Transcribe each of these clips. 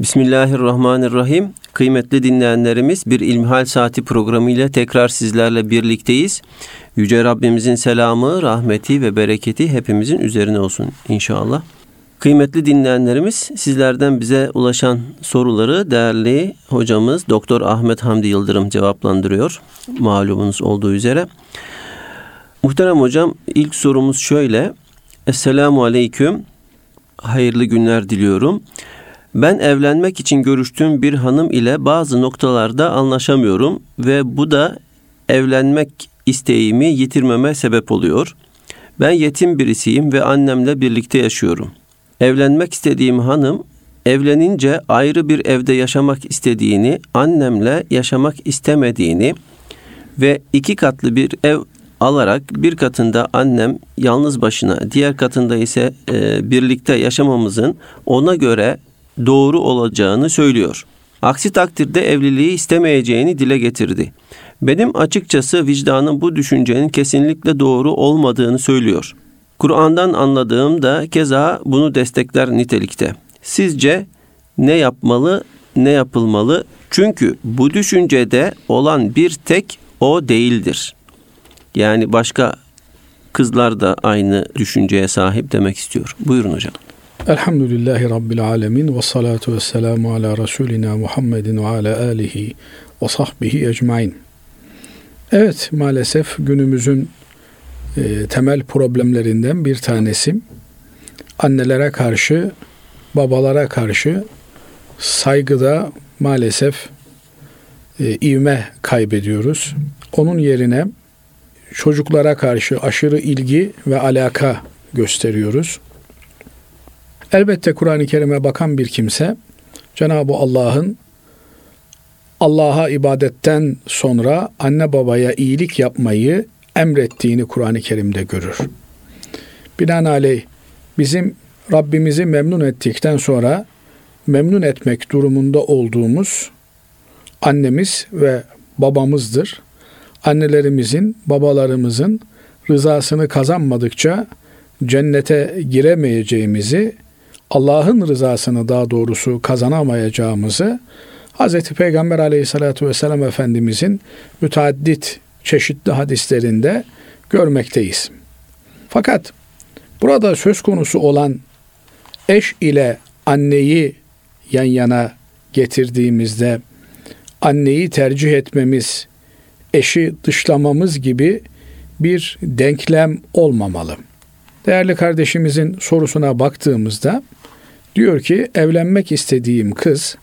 Bismillahirrahmanirrahim. Kıymetli dinleyenlerimiz bir İlmihal Saati programı ile tekrar sizlerle birlikteyiz. Yüce Rabbimizin selamı, rahmeti ve bereketi hepimizin üzerine olsun inşallah. Kıymetli dinleyenlerimiz sizlerden bize ulaşan soruları değerli hocamız Doktor Ahmet Hamdi Yıldırım cevaplandırıyor. Malumunuz olduğu üzere. Muhterem hocam ilk sorumuz şöyle. Esselamu Aleyküm. Hayırlı günler diliyorum. Ben evlenmek için görüştüğüm bir hanım ile bazı noktalarda anlaşamıyorum ve bu da evlenmek isteğimi yitirmeme sebep oluyor. Ben yetim birisiyim ve annemle birlikte yaşıyorum. Evlenmek istediğim hanım evlenince ayrı bir evde yaşamak istediğini, annemle yaşamak istemediğini ve iki katlı bir ev alarak bir katında annem yalnız başına, diğer katında ise e, birlikte yaşamamızın ona göre doğru olacağını söylüyor. Aksi takdirde evliliği istemeyeceğini dile getirdi. Benim açıkçası vicdanım bu düşüncenin kesinlikle doğru olmadığını söylüyor. Kur'an'dan anladığım da keza bunu destekler nitelikte. Sizce ne yapmalı, ne yapılmalı? Çünkü bu düşüncede olan bir tek o değildir. Yani başka kızlar da aynı düşünceye sahip demek istiyor. Buyurun hocam. Elhamdülillahi Rabbil Alemin ve salatu ve selamu ala Resulina Muhammedin ve ala alihi ve sahbihi ecmain. Evet maalesef günümüzün e, temel problemlerinden bir tanesi annelere karşı, babalara karşı saygıda maalesef e, ivme kaybediyoruz. Onun yerine çocuklara karşı aşırı ilgi ve alaka gösteriyoruz. Elbette Kur'an-ı Kerim'e bakan bir kimse Cenab-ı Allah'ın Allah'a ibadetten sonra anne babaya iyilik yapmayı emrettiğini Kur'an-ı Kerim'de görür. Binaenaleyh bizim Rabbimizi memnun ettikten sonra memnun etmek durumunda olduğumuz annemiz ve babamızdır. Annelerimizin, babalarımızın rızasını kazanmadıkça cennete giremeyeceğimizi Allah'ın rızasını daha doğrusu kazanamayacağımızı Hz. Peygamber aleyhissalatü vesselam Efendimizin müteaddit çeşitli hadislerinde görmekteyiz. Fakat burada söz konusu olan eş ile anneyi yan yana getirdiğimizde anneyi tercih etmemiz, eşi dışlamamız gibi bir denklem olmamalı. Değerli kardeşimizin sorusuna baktığımızda Diyor ki evlenmek istediğim kız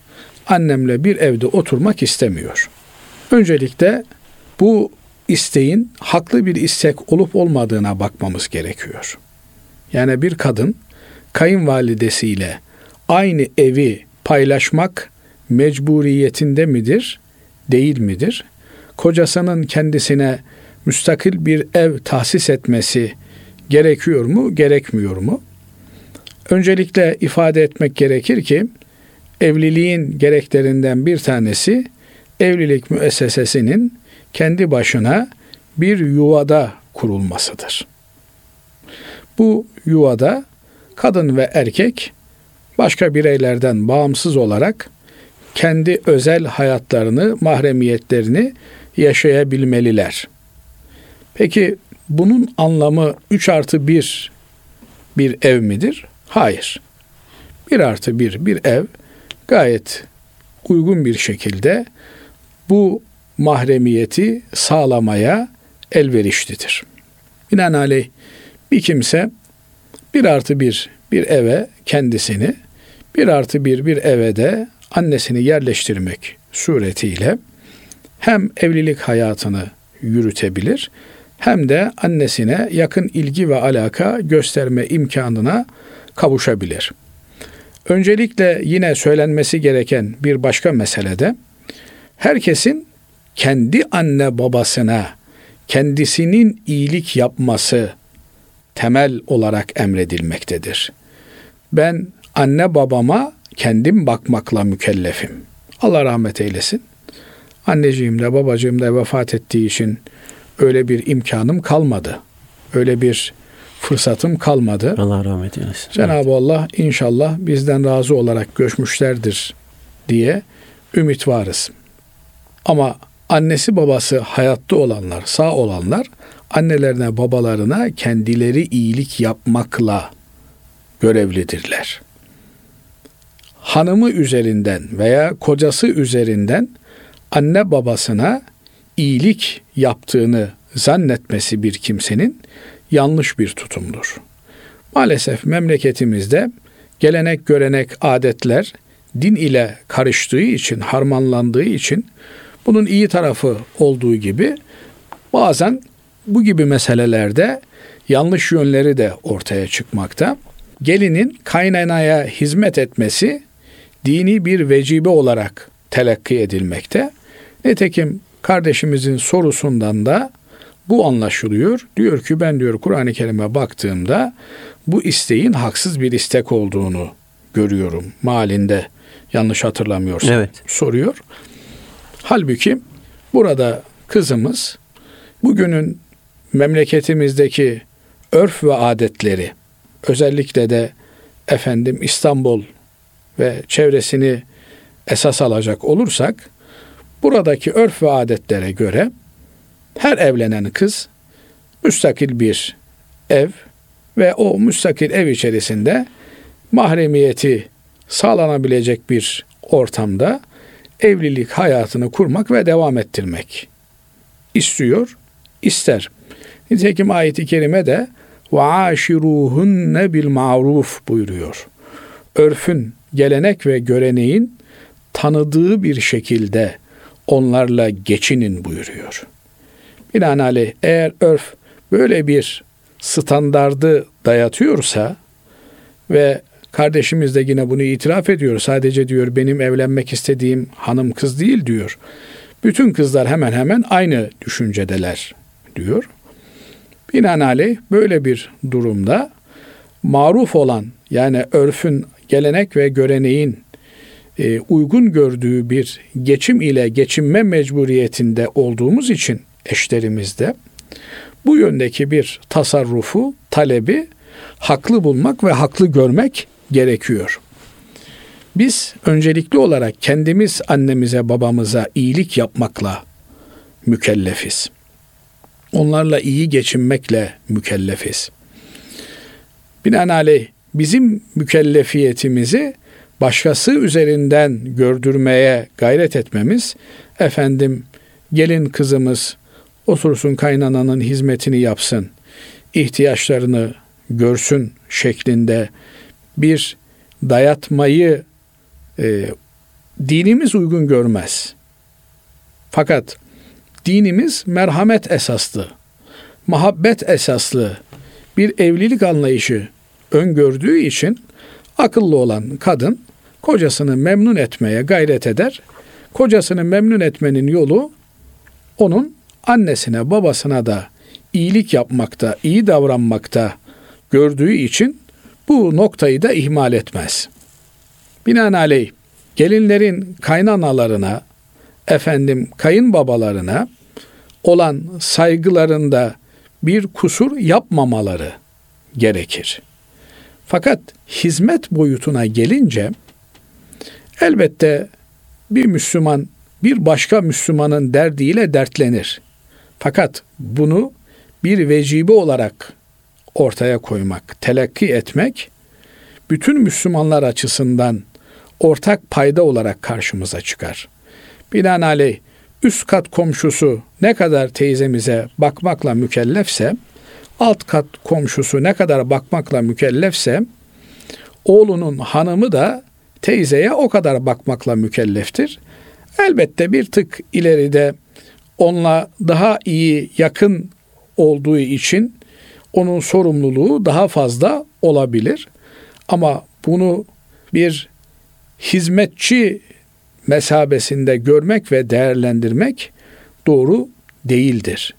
annemle bir evde oturmak istemiyor. Öncelikle bu isteğin haklı bir istek olup olmadığına bakmamız gerekiyor. Yani bir kadın kayınvalidesiyle aynı evi paylaşmak mecburiyetinde midir, değil midir? Kocasının kendisine müstakil bir ev tahsis etmesi gerekiyor mu, gerekmiyor mu? Öncelikle ifade etmek gerekir ki evliliğin gereklerinden bir tanesi evlilik müessesesinin kendi başına bir yuvada kurulmasıdır. Bu yuvada kadın ve erkek başka bireylerden bağımsız olarak kendi özel hayatlarını, mahremiyetlerini yaşayabilmeliler. Peki bunun anlamı 3 artı 1 bir ev midir? Hayır. Bir artı bir, bir ev gayet uygun bir şekilde bu mahremiyeti sağlamaya elverişlidir. Binaenaleyh bir kimse bir artı bir bir eve kendisini bir artı bir bir eve de annesini yerleştirmek suretiyle hem evlilik hayatını yürütebilir hem de annesine yakın ilgi ve alaka gösterme imkanına kavuşabilir. Öncelikle yine söylenmesi gereken bir başka meselede herkesin kendi anne babasına kendisinin iyilik yapması temel olarak emredilmektedir. Ben anne babama kendim bakmakla mükellefim. Allah rahmet eylesin. Anneciğim de babacığım da vefat ettiği için öyle bir imkanım kalmadı. Öyle bir fırsatım kalmadı. Allah rahmet eylesin. Cenab-ı evet. Allah inşallah bizden razı olarak göçmüşlerdir diye ümit varız. Ama annesi babası hayatta olanlar, sağ olanlar annelerine babalarına kendileri iyilik yapmakla görevlidirler. Hanımı üzerinden veya kocası üzerinden anne babasına iyilik yaptığını zannetmesi bir kimsenin yanlış bir tutumdur. Maalesef memleketimizde gelenek, görenek, adetler din ile karıştığı için, harmanlandığı için bunun iyi tarafı olduğu gibi bazen bu gibi meselelerde yanlış yönleri de ortaya çıkmakta. Gelinin kaynanaya hizmet etmesi dini bir vecibe olarak telakki edilmekte. Nitekim kardeşimizin sorusundan da bu anlaşılıyor. Diyor ki ben diyor Kur'an-ı Kerim'e baktığımda bu isteğin haksız bir istek olduğunu görüyorum. Malinde yanlış hatırlamıyorsam evet. soruyor. Halbuki burada kızımız bugünün memleketimizdeki örf ve adetleri özellikle de efendim İstanbul ve çevresini esas alacak olursak buradaki örf ve adetlere göre her evlenen kız müstakil bir ev ve o müstakil ev içerisinde mahremiyeti sağlanabilecek bir ortamda evlilik hayatını kurmak ve devam ettirmek istiyor, ister. Nitekim ayeti kerime de ve aşiruhunne bil maruf buyuruyor. Örfün, gelenek ve göreneğin tanıdığı bir şekilde onlarla geçinin buyuruyor. Binaenaleyh eğer örf böyle bir standardı dayatıyorsa ve kardeşimiz de yine bunu itiraf ediyor. Sadece diyor benim evlenmek istediğim hanım kız değil diyor. Bütün kızlar hemen hemen aynı düşüncedeler diyor. Binaenaleyh böyle bir durumda maruf olan yani örfün, gelenek ve göreneğin e, uygun gördüğü bir geçim ile geçinme mecburiyetinde olduğumuz için eşlerimizde bu yöndeki bir tasarrufu, talebi haklı bulmak ve haklı görmek gerekiyor. Biz öncelikli olarak kendimiz annemize, babamıza iyilik yapmakla mükellefiz. Onlarla iyi geçinmekle mükellefiz. Binaenaleyh bizim mükellefiyetimizi başkası üzerinden gördürmeye gayret etmemiz, efendim gelin kızımız otursun kaynananın hizmetini yapsın, ihtiyaçlarını görsün şeklinde bir dayatmayı e, dinimiz uygun görmez. Fakat dinimiz merhamet esaslı, muhabbet esaslı bir evlilik anlayışı öngördüğü için akıllı olan kadın kocasını memnun etmeye gayret eder. Kocasını memnun etmenin yolu onun annesine babasına da iyilik yapmakta, iyi davranmakta gördüğü için bu noktayı da ihmal etmez. Binaenaleyh gelinlerin kaynanalarına, efendim kayınbabalarına olan saygılarında bir kusur yapmamaları gerekir. Fakat hizmet boyutuna gelince elbette bir Müslüman bir başka Müslümanın derdiyle dertlenir. Fakat bunu bir vecibe olarak ortaya koymak, telakki etmek bütün Müslümanlar açısından ortak payda olarak karşımıza çıkar. Binaenaleyh üst kat komşusu ne kadar teyzemize bakmakla mükellefse, alt kat komşusu ne kadar bakmakla mükellefse, oğlunun hanımı da teyzeye o kadar bakmakla mükelleftir. Elbette bir tık ileride onunla daha iyi yakın olduğu için onun sorumluluğu daha fazla olabilir. Ama bunu bir hizmetçi mesabesinde görmek ve değerlendirmek doğru değildir.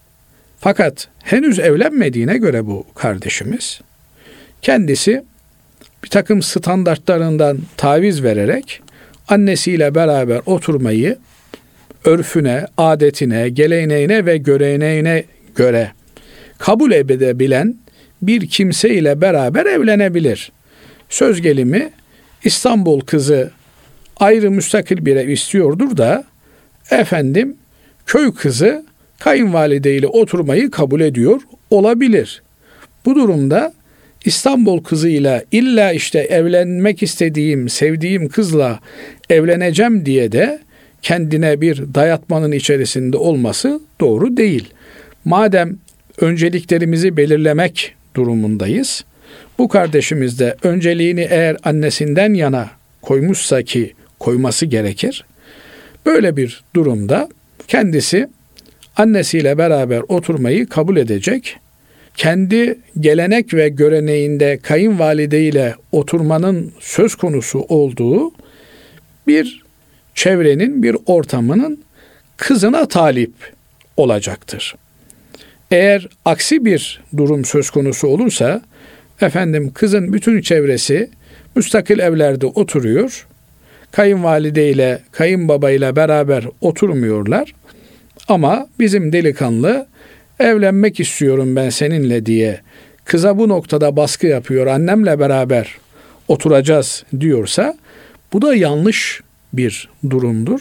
Fakat henüz evlenmediğine göre bu kardeşimiz kendisi bir takım standartlarından taviz vererek annesiyle beraber oturmayı örfüne, adetine, geleneğine ve göreneğine göre kabul edebilen bir kimse ile beraber evlenebilir. Söz gelimi İstanbul kızı ayrı müstakil bir ev istiyordur da efendim köy kızı kayınvalideyle oturmayı kabul ediyor olabilir. Bu durumda İstanbul kızıyla illa işte evlenmek istediğim, sevdiğim kızla evleneceğim diye de kendine bir dayatmanın içerisinde olması doğru değil. Madem önceliklerimizi belirlemek durumundayız. Bu kardeşimiz de önceliğini eğer annesinden yana koymuşsa ki koyması gerekir. Böyle bir durumda kendisi annesiyle beraber oturmayı kabul edecek. Kendi gelenek ve göreneğinde kayınvalide ile oturmanın söz konusu olduğu bir çevrenin, bir ortamının kızına talip olacaktır. Eğer aksi bir durum söz konusu olursa efendim kızın bütün çevresi müstakil evlerde oturuyor. Kayınvalide ile kayınbaba ile beraber oturmuyorlar. Ama bizim delikanlı evlenmek istiyorum ben seninle diye kıza bu noktada baskı yapıyor. Annemle beraber oturacağız diyorsa bu da yanlış bir durumdur.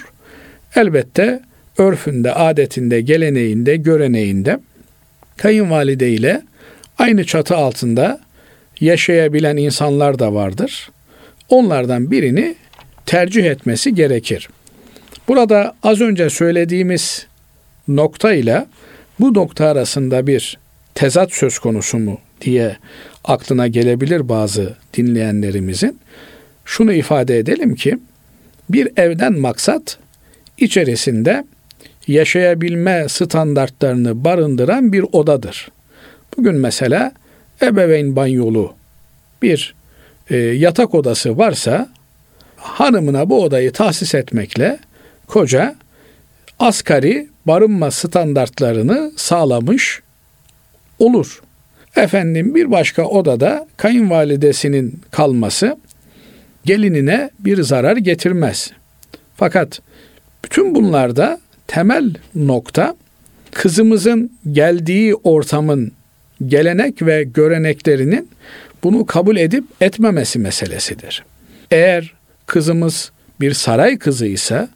Elbette örfünde, adetinde, geleneğinde, göreneğinde kayınvalide ile aynı çatı altında yaşayabilen insanlar da vardır. Onlardan birini tercih etmesi gerekir. Burada az önce söylediğimiz nokta ile bu nokta arasında bir tezat söz konusu mu diye aklına gelebilir bazı dinleyenlerimizin. Şunu ifade edelim ki bir evden maksat içerisinde yaşayabilme standartlarını barındıran bir odadır. Bugün mesela ebeveyn banyolu bir e, yatak odası varsa hanımına bu odayı tahsis etmekle koca asgari barınma standartlarını sağlamış olur. Efendim bir başka odada kayınvalidesinin kalması gelinine bir zarar getirmez. Fakat bütün bunlarda temel nokta kızımızın geldiği ortamın gelenek ve göreneklerinin bunu kabul edip etmemesi meselesidir. Eğer kızımız bir saray kızı ise,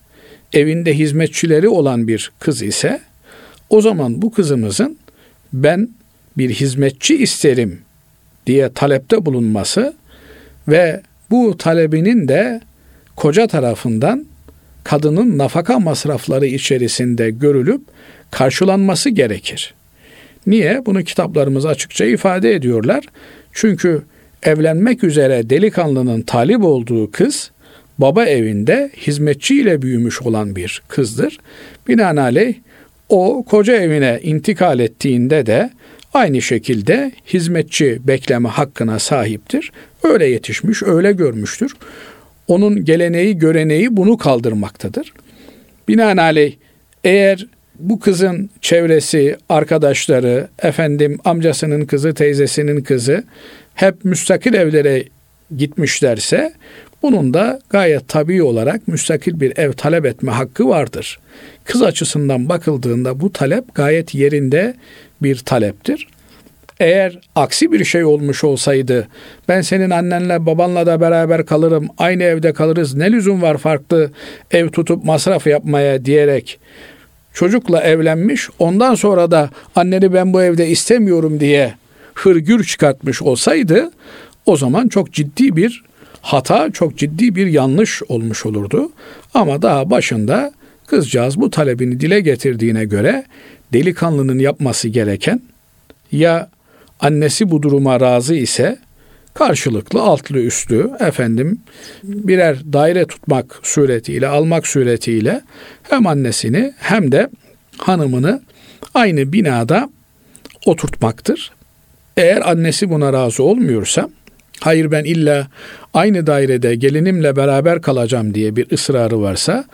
evinde hizmetçileri olan bir kız ise, o zaman bu kızımızın ben bir hizmetçi isterim diye talepte bulunması ve bu talebinin de koca tarafından kadının nafaka masrafları içerisinde görülüp karşılanması gerekir. Niye? Bunu kitaplarımız açıkça ifade ediyorlar. Çünkü evlenmek üzere delikanlının talip olduğu kız baba evinde hizmetçiyle büyümüş olan bir kızdır. Binaenaleyh o koca evine intikal ettiğinde de aynı şekilde hizmetçi bekleme hakkına sahiptir. Öyle yetişmiş, öyle görmüştür. Onun geleneği, göreneği bunu kaldırmaktadır. Binaenaleyh eğer bu kızın çevresi, arkadaşları, efendim amcasının kızı, teyzesinin kızı hep müstakil evlere gitmişlerse bunun da gayet tabii olarak müstakil bir ev talep etme hakkı vardır. Kız açısından bakıldığında bu talep gayet yerinde bir taleptir. Eğer aksi bir şey olmuş olsaydı ben senin annenle babanla da beraber kalırım aynı evde kalırız ne lüzum var farklı ev tutup masraf yapmaya diyerek çocukla evlenmiş ondan sonra da anneni ben bu evde istemiyorum diye hırgür çıkartmış olsaydı o zaman çok ciddi bir hata, çok ciddi bir yanlış olmuş olurdu. Ama daha başında kızcağız bu talebini dile getirdiğine göre delikanlının yapması gereken ya annesi bu duruma razı ise karşılıklı altlı üstlü efendim birer daire tutmak suretiyle almak suretiyle hem annesini hem de hanımını aynı binada oturtmaktır. Eğer annesi buna razı olmuyorsa hayır ben illa aynı dairede gelinimle beraber kalacağım diye bir ısrarı varsa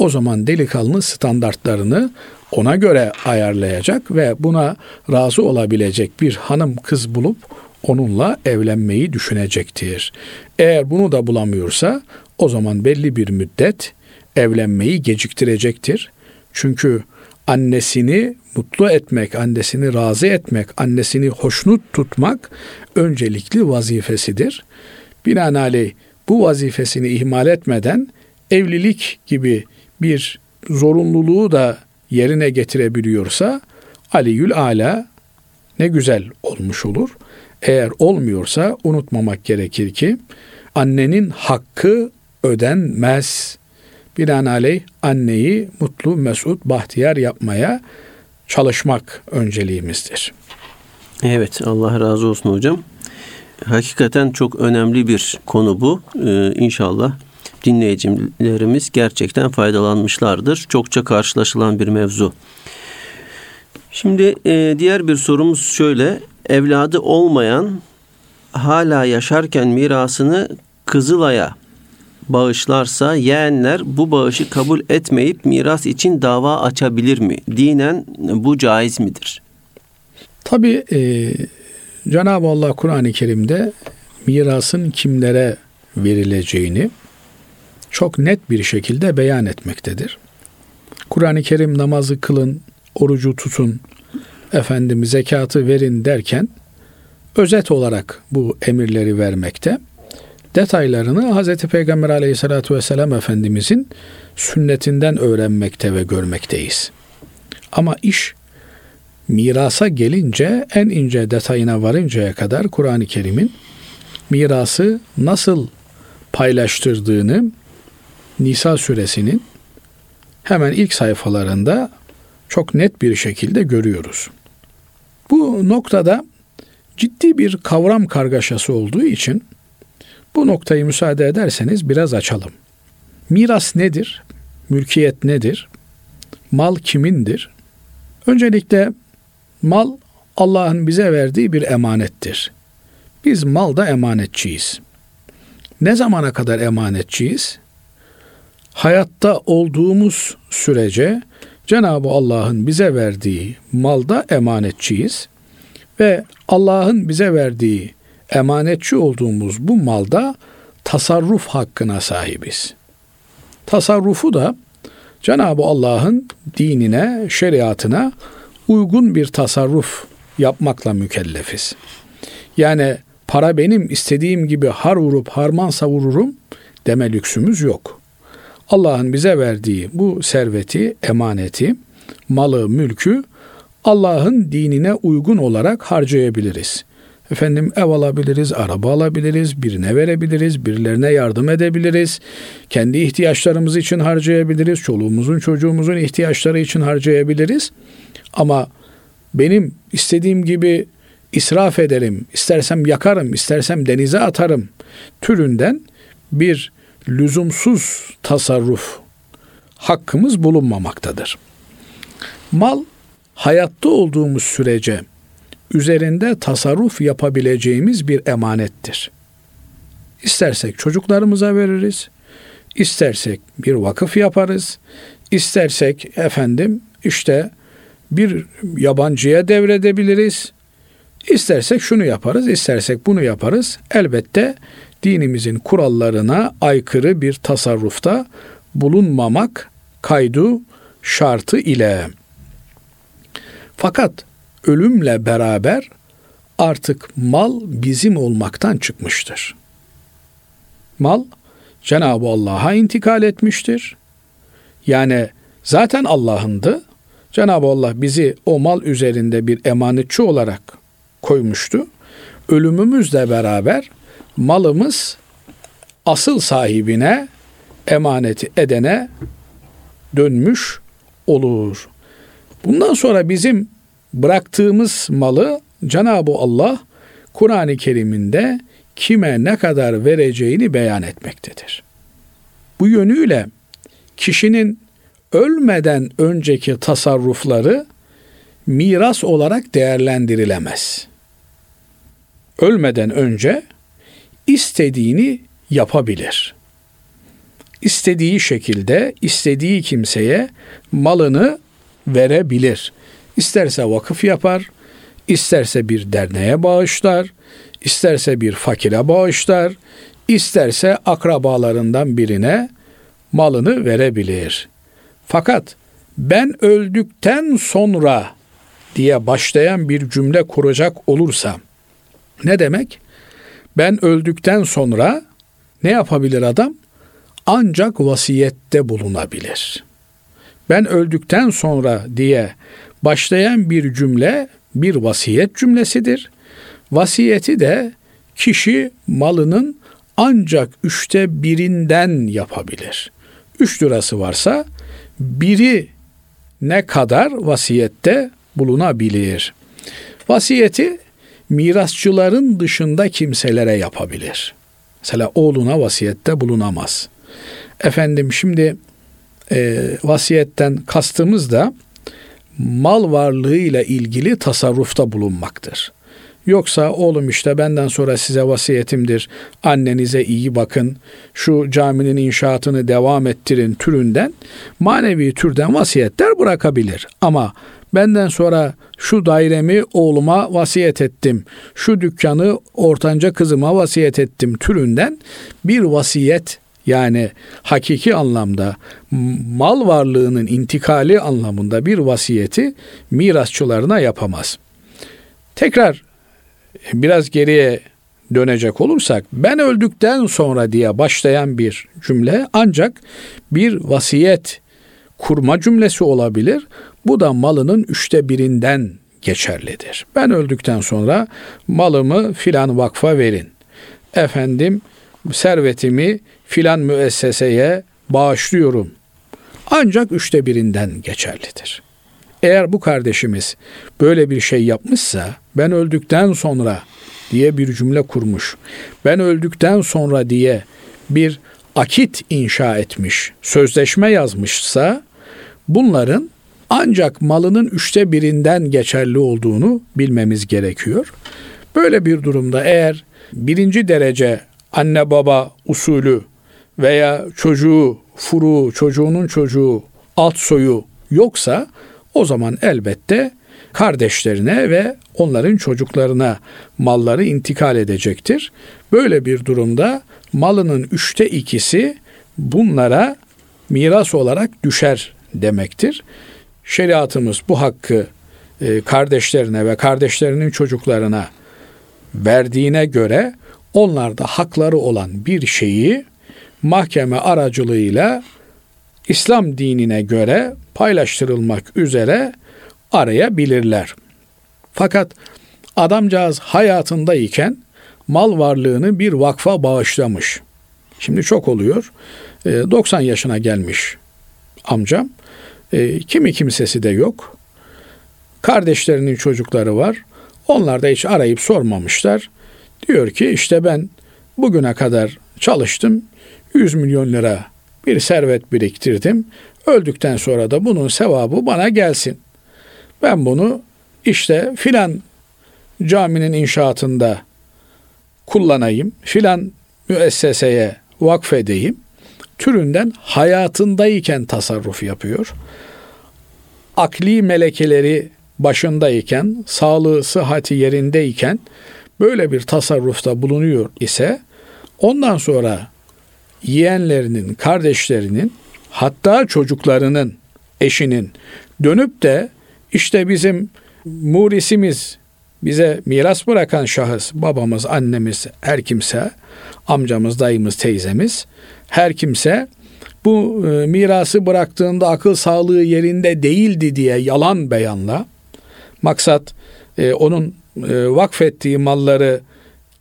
o zaman delikanlı standartlarını ona göre ayarlayacak ve buna razı olabilecek bir hanım kız bulup onunla evlenmeyi düşünecektir. Eğer bunu da bulamıyorsa o zaman belli bir müddet evlenmeyi geciktirecektir. Çünkü annesini mutlu etmek, annesini razı etmek, annesini hoşnut tutmak öncelikli vazifesidir. Binaenaleyh bu vazifesini ihmal etmeden evlilik gibi bir zorunluluğu da yerine getirebiliyorsa Aliül Ala ne güzel olmuş olur. Eğer olmuyorsa unutmamak gerekir ki annenin hakkı ödenmez. Binaenaleyh anneyi mutlu, mesut, bahtiyar yapmaya çalışmak önceliğimizdir. Evet Allah razı olsun hocam. Hakikaten çok önemli bir konu bu. Ee, inşallah dinleyicilerimiz gerçekten faydalanmışlardır. Çokça karşılaşılan bir mevzu. Şimdi e, diğer bir sorumuz şöyle. Evladı olmayan hala yaşarken mirasını Kızılay'a bağışlarsa yeğenler bu bağışı kabul etmeyip miras için dava açabilir mi? Dinen bu caiz midir? Tabi e, Cenab-ı Allah Kur'an-ı Kerim'de mirasın kimlere verileceğini çok net bir şekilde beyan etmektedir. Kur'an-ı Kerim namazı kılın, orucu tutun, efendim zekatı verin derken özet olarak bu emirleri vermekte. Detaylarını Hz. Peygamber aleyhissalatü vesselam Efendimizin sünnetinden öğrenmekte ve görmekteyiz. Ama iş mirasa gelince en ince detayına varıncaya kadar Kur'an-ı Kerim'in mirası nasıl paylaştırdığını Nisa suresinin hemen ilk sayfalarında çok net bir şekilde görüyoruz. Bu noktada ciddi bir kavram kargaşası olduğu için bu noktayı müsaade ederseniz biraz açalım. Miras nedir? Mülkiyet nedir? Mal kimindir? Öncelikle mal Allah'ın bize verdiği bir emanettir. Biz malda emanetçiyiz. Ne zamana kadar emanetçiyiz? Hayatta olduğumuz sürece Cenab-ı Allah'ın bize verdiği malda emanetçiyiz ve Allah'ın bize verdiği emanetçi olduğumuz bu malda tasarruf hakkına sahibiz. Tasarrufu da Cenab-ı Allah'ın dinine, şeriatına uygun bir tasarruf yapmakla mükellefiz. Yani para benim istediğim gibi har vurup harman savururum deme lüksümüz yok. Allah'ın bize verdiği bu serveti, emaneti, malı, mülkü Allah'ın dinine uygun olarak harcayabiliriz. Efendim ev alabiliriz, araba alabiliriz, birine verebiliriz, birilerine yardım edebiliriz. Kendi ihtiyaçlarımız için harcayabiliriz, çoluğumuzun çocuğumuzun ihtiyaçları için harcayabiliriz. Ama benim istediğim gibi israf ederim, istersem yakarım, istersem denize atarım türünden bir lüzumsuz tasarruf hakkımız bulunmamaktadır. Mal hayatta olduğumuz sürece üzerinde tasarruf yapabileceğimiz bir emanettir. İstersek çocuklarımıza veririz, istersek bir vakıf yaparız, istersek efendim işte bir yabancıya devredebiliriz. İstersek şunu yaparız, istersek bunu yaparız. Elbette dinimizin kurallarına aykırı bir tasarrufta bulunmamak kaydu şartı ile. Fakat ölümle beraber artık mal bizim olmaktan çıkmıştır. Mal Cenab-ı Allah'a intikal etmiştir. Yani zaten Allah'ındı. Cenab-ı Allah bizi o mal üzerinde bir emanetçi olarak koymuştu. Ölümümüzle beraber malımız asıl sahibine emaneti edene dönmüş olur. Bundan sonra bizim bıraktığımız malı Cenab-ı Allah Kur'an-ı Kerim'inde kime ne kadar vereceğini beyan etmektedir. Bu yönüyle kişinin ölmeden önceki tasarrufları miras olarak değerlendirilemez. Ölmeden önce istediğini yapabilir. İstediği şekilde istediği kimseye malını verebilir. İsterse vakıf yapar, isterse bir derneğe bağışlar, isterse bir fakire bağışlar, isterse akrabalarından birine malını verebilir. Fakat ben öldükten sonra diye başlayan bir cümle kuracak olursa ne demek? Ben öldükten sonra ne yapabilir adam? ancak vasiyette bulunabilir. Ben öldükten sonra diye başlayan bir cümle bir vasiyet cümlesidir. Vasiyeti de kişi malının ancak üçte birinden yapabilir. Üç lirası varsa biri ne kadar vasiyette bulunabilir. Vasiyeti mirasçıların dışında kimselere yapabilir. Mesela oğluna vasiyette bulunamaz. Efendim şimdi e, vasiyetten kastımız da mal varlığıyla ilgili tasarrufta bulunmaktır. Yoksa oğlum işte benden sonra size vasiyetimdir. Annenize iyi bakın. Şu caminin inşaatını devam ettirin türünden manevi türden vasiyetler bırakabilir. Ama benden sonra şu dairemi oğluma vasiyet ettim. Şu dükkanı ortanca kızıma vasiyet ettim türünden bir vasiyet yani hakiki anlamda mal varlığının intikali anlamında bir vasiyeti mirasçılarına yapamaz. Tekrar biraz geriye dönecek olursak ben öldükten sonra diye başlayan bir cümle ancak bir vasiyet kurma cümlesi olabilir. Bu da malının üçte birinden geçerlidir. Ben öldükten sonra malımı filan vakfa verin. Efendim servetimi filan müesseseye bağışlıyorum. Ancak üçte birinden geçerlidir. Eğer bu kardeşimiz böyle bir şey yapmışsa ben öldükten sonra diye bir cümle kurmuş. Ben öldükten sonra diye bir akit inşa etmiş, sözleşme yazmışsa bunların ancak malının üçte birinden geçerli olduğunu bilmemiz gerekiyor. Böyle bir durumda eğer birinci derece anne baba usulü veya çocuğu, furu, çocuğunun çocuğu, alt soyu yoksa o zaman elbette kardeşlerine ve onların çocuklarına malları intikal edecektir. Böyle bir durumda malının üçte ikisi bunlara miras olarak düşer demektir. Şeriatımız bu hakkı e, kardeşlerine ve kardeşlerinin çocuklarına verdiğine göre onlar da hakları olan bir şeyi mahkeme aracılığıyla İslam dinine göre paylaştırılmak üzere arayabilirler. Fakat adamcağız hayatındayken mal varlığını bir vakfa bağışlamış. Şimdi çok oluyor. 90 yaşına gelmiş amcam. E, kimi kimsesi de yok. Kardeşlerinin çocukları var. Onlar da hiç arayıp sormamışlar. Diyor ki işte ben bugüne kadar çalıştım. 100 milyon lira bir servet biriktirdim. Öldükten sonra da bunun sevabı bana gelsin. Ben bunu işte filan caminin inşaatında kullanayım, filan müesseseye vakfedeyim türünden hayatındayken tasarruf yapıyor. Akli melekeleri başındayken, sağlığı, sıhhati yerindeyken böyle bir tasarrufta bulunuyor ise ondan sonra yeğenlerinin, kardeşlerinin hatta çocuklarının, eşinin dönüp de işte bizim murisimiz bize miras bırakan şahıs, babamız, annemiz, her kimse, amcamız, dayımız, teyzemiz, her kimse bu e, mirası bıraktığında akıl sağlığı yerinde değildi diye yalan beyanla, maksat e, onun e, vakfettiği malları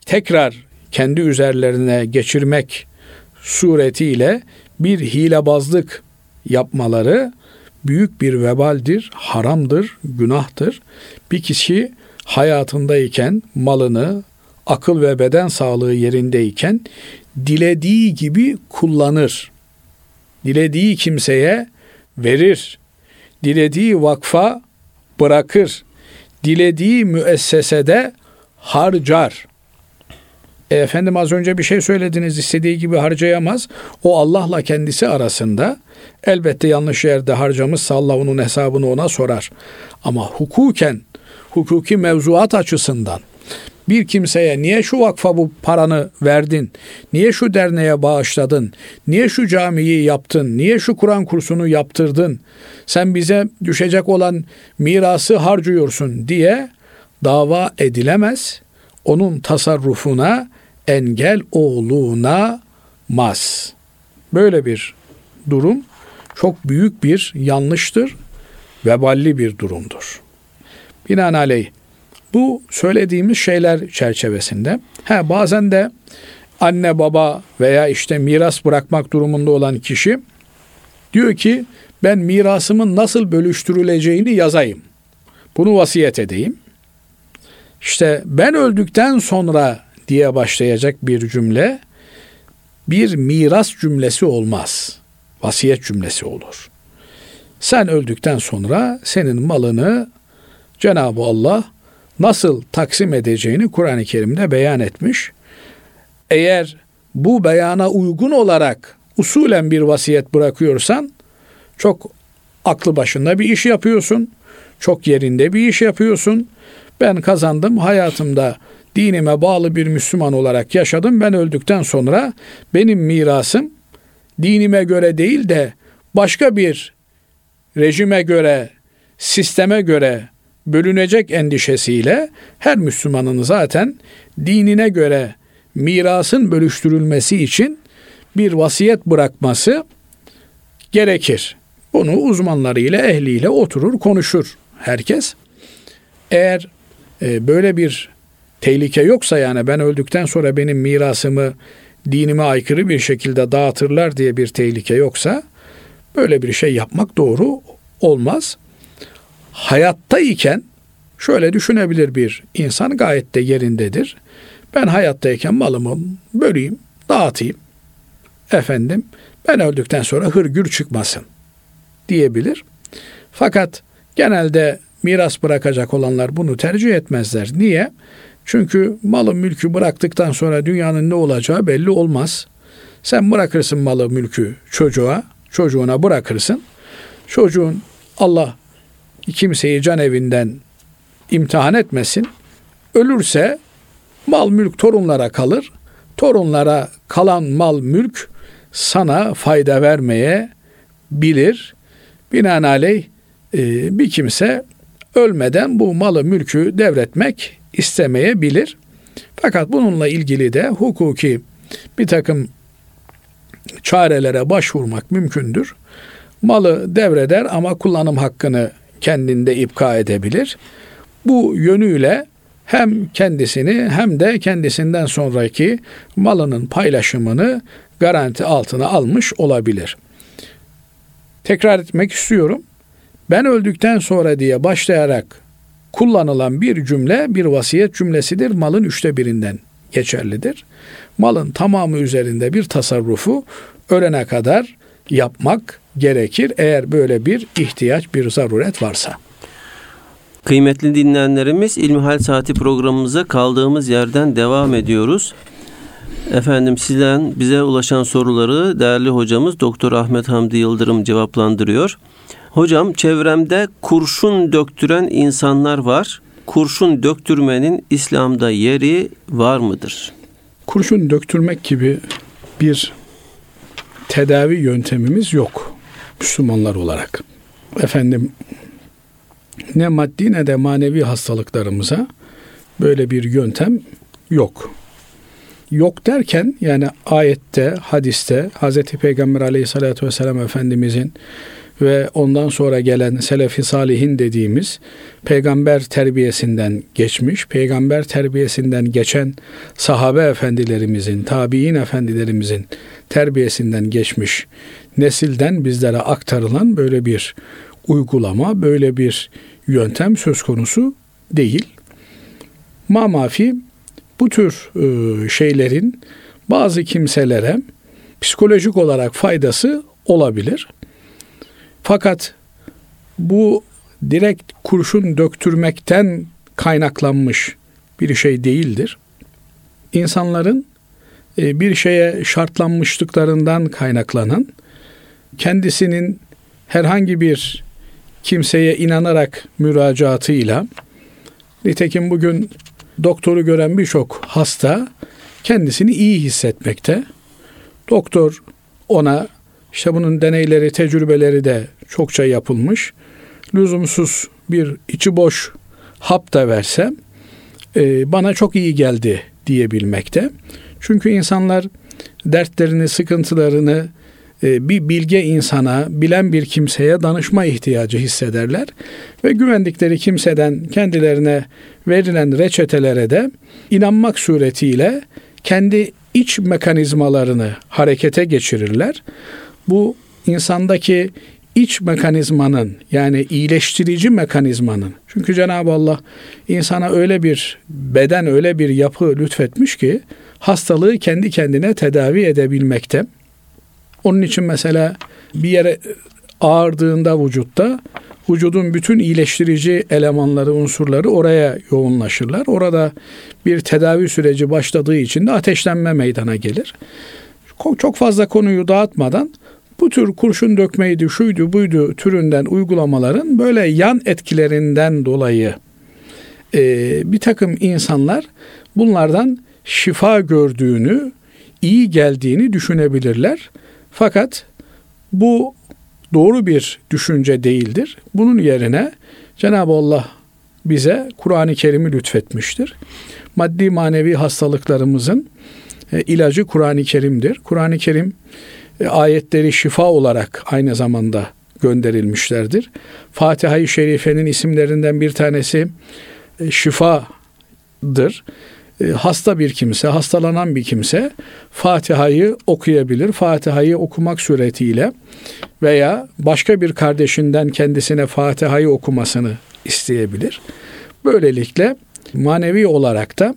tekrar kendi üzerlerine geçirmek suretiyle bir hilebazlık yapmaları büyük bir vebaldir, haramdır, günahtır. Bir kişi hayatındayken malını, akıl ve beden sağlığı yerindeyken dilediği gibi kullanır. Dilediği kimseye verir. Dilediği vakfa bırakır. Dilediği müessesede harcar. E, efendim az önce bir şey söylediniz istediği gibi harcayamaz. O Allah'la kendisi arasında elbette yanlış yerde harcamışsa Allah onun hesabını ona sorar. Ama hukuken, hukuki mevzuat açısından bir kimseye niye şu vakfa bu paranı verdin? Niye şu derneğe bağışladın? Niye şu camiyi yaptın? Niye şu Kur'an kursunu yaptırdın? Sen bize düşecek olan mirası harcıyorsun diye dava edilemez. Onun tasarrufuna engel olunamaz. Böyle bir durum çok büyük bir yanlıştır, veballi bir durumdur. Binaenaleyh bu söylediğimiz şeyler çerçevesinde he, bazen de anne baba veya işte miras bırakmak durumunda olan kişi diyor ki ben mirasımın nasıl bölüştürüleceğini yazayım. Bunu vasiyet edeyim. İşte ben öldükten sonra diye başlayacak bir cümle bir miras cümlesi olmaz. Vasiyet cümlesi olur. Sen öldükten sonra senin malını Cenab-ı Allah nasıl taksim edeceğini Kur'an-ı Kerim'de beyan etmiş. Eğer bu beyana uygun olarak usulen bir vasiyet bırakıyorsan çok aklı başında bir iş yapıyorsun. Çok yerinde bir iş yapıyorsun. Ben kazandım hayatımda dinime bağlı bir Müslüman olarak yaşadım. Ben öldükten sonra benim mirasım dinime göre değil de başka bir rejime göre, sisteme göre bölünecek endişesiyle her Müslümanın zaten dinine göre mirasın bölüştürülmesi için bir vasiyet bırakması gerekir. Bunu uzmanlarıyla, ehliyle oturur, konuşur herkes. Eğer e, böyle bir tehlike yoksa yani ben öldükten sonra benim mirasımı dinime aykırı bir şekilde dağıtırlar diye bir tehlike yoksa böyle bir şey yapmak doğru olmaz. Hayattayken şöyle düşünebilir bir insan gayet de yerindedir. Ben hayattayken malımı böleyim, dağıtayım. Efendim ben öldükten sonra hırgür çıkmasın diyebilir. Fakat genelde miras bırakacak olanlar bunu tercih etmezler. Niye? Çünkü malı mülkü bıraktıktan sonra dünyanın ne olacağı belli olmaz. Sen bırakırsın malı mülkü çocuğa, çocuğuna bırakırsın. Çocuğun Allah kimseyi can evinden imtihan etmesin. Ölürse mal mülk torunlara kalır. Torunlara kalan mal mülk sana fayda vermeye bilir. Binaenaleyh e, bir kimse ölmeden bu malı mülkü devretmek istemeyebilir. Fakat bununla ilgili de hukuki bir takım çarelere başvurmak mümkündür. Malı devreder ama kullanım hakkını kendinde ipka edebilir. Bu yönüyle hem kendisini hem de kendisinden sonraki malının paylaşımını garanti altına almış olabilir. Tekrar etmek istiyorum. Ben öldükten sonra diye başlayarak kullanılan bir cümle bir vasiyet cümlesidir. Malın üçte birinden geçerlidir. Malın tamamı üzerinde bir tasarrufu ölene kadar yapmak gerekir eğer böyle bir ihtiyaç, bir zaruret varsa. Kıymetli dinleyenlerimiz İlmihal Saati programımıza kaldığımız yerden devam ediyoruz. Efendim sizden bize ulaşan soruları değerli hocamız Doktor Ahmet Hamdi Yıldırım cevaplandırıyor. Hocam çevremde kurşun döktüren insanlar var. Kurşun döktürmenin İslam'da yeri var mıdır? Kurşun döktürmek gibi bir tedavi yöntemimiz yok Müslümanlar olarak. Efendim ne maddi ne de manevi hastalıklarımıza böyle bir yöntem yok. Yok derken yani ayette, hadiste Hz. Peygamber aleyhissalatü vesselam Efendimizin ve ondan sonra gelen selefi salihin dediğimiz peygamber terbiyesinden geçmiş, peygamber terbiyesinden geçen sahabe efendilerimizin, tabi'in efendilerimizin terbiyesinden geçmiş nesilden bizlere aktarılan böyle bir uygulama, böyle bir yöntem söz konusu değil. Mamafi bu tür e, şeylerin bazı kimselere psikolojik olarak faydası olabilir. Fakat bu direkt kurşun döktürmekten kaynaklanmış bir şey değildir. İnsanların e, bir şeye şartlanmışlıklarından kaynaklanan kendisinin herhangi bir kimseye inanarak müracaatıyla nitekim bugün doktoru gören birçok hasta kendisini iyi hissetmekte. Doktor ona işte bunun deneyleri, tecrübeleri de çokça yapılmış. Lüzumsuz bir içi boş hap da versem e, bana çok iyi geldi diyebilmekte. Çünkü insanlar dertlerini, sıkıntılarını bir bilge insana, bilen bir kimseye danışma ihtiyacı hissederler ve güvendikleri kimseden kendilerine verilen reçetelere de inanmak suretiyle kendi iç mekanizmalarını harekete geçirirler. Bu insandaki iç mekanizmanın yani iyileştirici mekanizmanın çünkü Cenab-ı Allah insana öyle bir beden öyle bir yapı lütfetmiş ki hastalığı kendi kendine tedavi edebilmekte. Onun için mesela bir yere ağırdığında vücutta vücudun bütün iyileştirici elemanları, unsurları oraya yoğunlaşırlar. Orada bir tedavi süreci başladığı için de ateşlenme meydana gelir. Çok fazla konuyu dağıtmadan bu tür kurşun dökmeydi, şuydu, buydu türünden uygulamaların böyle yan etkilerinden dolayı e, bir takım insanlar bunlardan şifa gördüğünü, iyi geldiğini düşünebilirler. Fakat bu doğru bir düşünce değildir. Bunun yerine Cenab-ı Allah bize Kur'an-ı Kerim'i lütfetmiştir. Maddi manevi hastalıklarımızın e, ilacı Kur'an-ı Kerim'dir. Kur'an-ı Kerim e, ayetleri şifa olarak aynı zamanda gönderilmişlerdir. Fatiha-i Şerife'nin isimlerinden bir tanesi e, şifadır. E, hasta bir kimse, hastalanan bir kimse Fatiha'yı okuyabilir. Fatiha'yı okumak suretiyle veya başka bir kardeşinden kendisine Fatiha'yı okumasını isteyebilir. Böylelikle manevi olarak da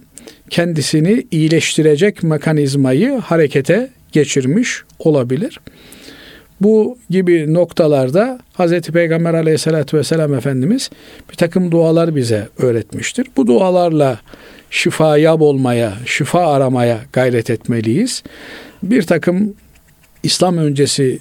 kendisini iyileştirecek mekanizmayı harekete geçirmiş olabilir. Bu gibi noktalarda Hz. Peygamber aleyhissalatü vesselam Efendimiz bir takım dualar bize öğretmiştir. Bu dualarla şifa yab olmaya, şifa aramaya gayret etmeliyiz. Bir takım İslam öncesi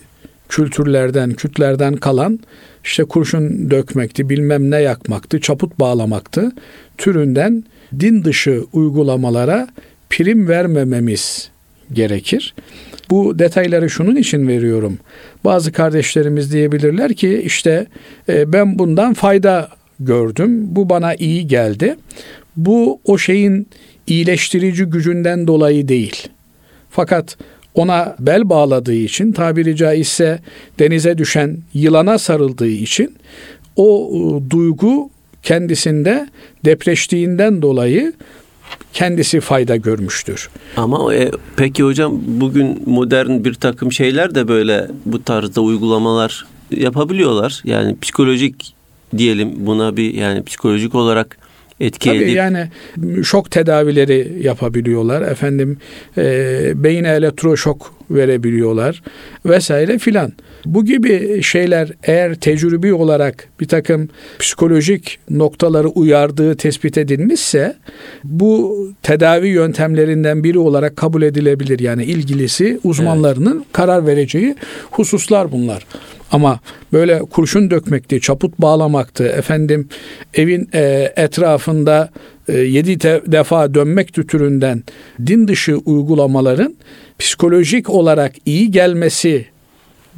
kültürlerden, kütlerden kalan işte kurşun dökmekti, bilmem ne yakmaktı, çaput bağlamaktı türünden din dışı uygulamalara prim vermememiz gerekir. Bu detayları şunun için veriyorum. Bazı kardeşlerimiz diyebilirler ki işte e, ben bundan fayda gördüm. Bu bana iyi geldi. Bu o şeyin iyileştirici gücünden dolayı değil. Fakat ona bel bağladığı için tabiri caizse denize düşen yılana sarıldığı için o e, duygu kendisinde depreştiğinden dolayı kendisi fayda görmüştür. Ama e, peki hocam bugün modern bir takım şeyler de böyle bu tarzda uygulamalar yapabiliyorlar. Yani psikolojik diyelim buna bir yani psikolojik olarak etki Tabii edip yani şok tedavileri yapabiliyorlar. Efendim e, beyine elektroşok verebiliyorlar vesaire filan. Bu gibi şeyler eğer tecrübi olarak bir takım psikolojik noktaları uyardığı tespit edilmişse bu tedavi yöntemlerinden biri olarak kabul edilebilir. Yani ilgilisi uzmanlarının evet. karar vereceği hususlar bunlar. Ama böyle kurşun dökmekti, çaput bağlamaktı, efendim evin e, etrafında e, yedi te, defa dönmek türünden din dışı uygulamaların psikolojik olarak iyi gelmesi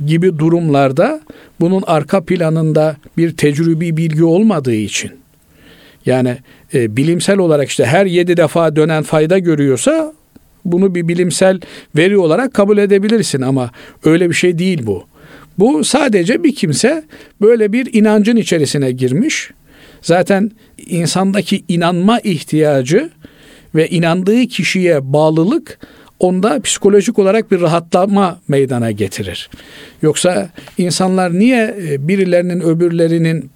gibi durumlarda bunun arka planında bir tecrübi bilgi olmadığı için yani e, bilimsel olarak işte her yedi defa dönen fayda görüyorsa bunu bir bilimsel veri olarak kabul edebilirsin ama öyle bir şey değil bu. Bu sadece bir kimse böyle bir inancın içerisine girmiş. Zaten insandaki inanma ihtiyacı ve inandığı kişiye bağlılık onda psikolojik olarak bir rahatlama meydana getirir. Yoksa insanlar niye e, birilerinin öbürlerinin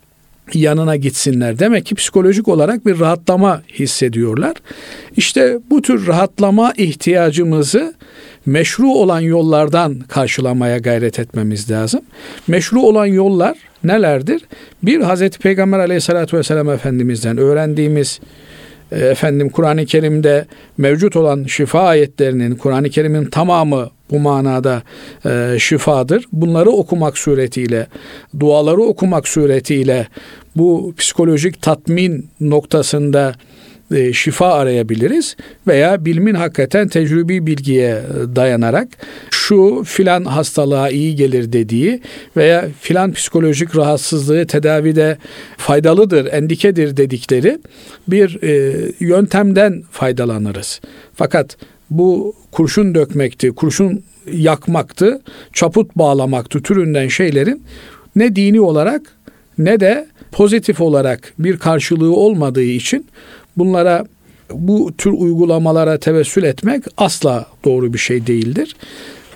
yanına gitsinler. Demek ki psikolojik olarak bir rahatlama hissediyorlar. İşte bu tür rahatlama ihtiyacımızı meşru olan yollardan karşılamaya gayret etmemiz lazım. Meşru olan yollar nelerdir? Bir Hazreti Peygamber Aleyhisselatü vesselam Efendimiz'den öğrendiğimiz efendim Kur'an-ı Kerim'de mevcut olan şifa ayetlerinin Kur'an-ı Kerim'in tamamı bu manada e, şifadır. Bunları okumak suretiyle, duaları okumak suretiyle bu psikolojik tatmin noktasında e, şifa arayabiliriz veya bilimin hakikaten tecrübi bilgiye e, dayanarak şu filan hastalığa iyi gelir dediği veya filan psikolojik rahatsızlığı tedavide faydalıdır, endikedir dedikleri bir e, yöntemden faydalanırız. Fakat bu kurşun dökmekti, kurşun yakmaktı, çaput bağlamaktı türünden şeylerin ne dini olarak ne de pozitif olarak bir karşılığı olmadığı için bunlara bu tür uygulamalara tevessül etmek asla doğru bir şey değildir.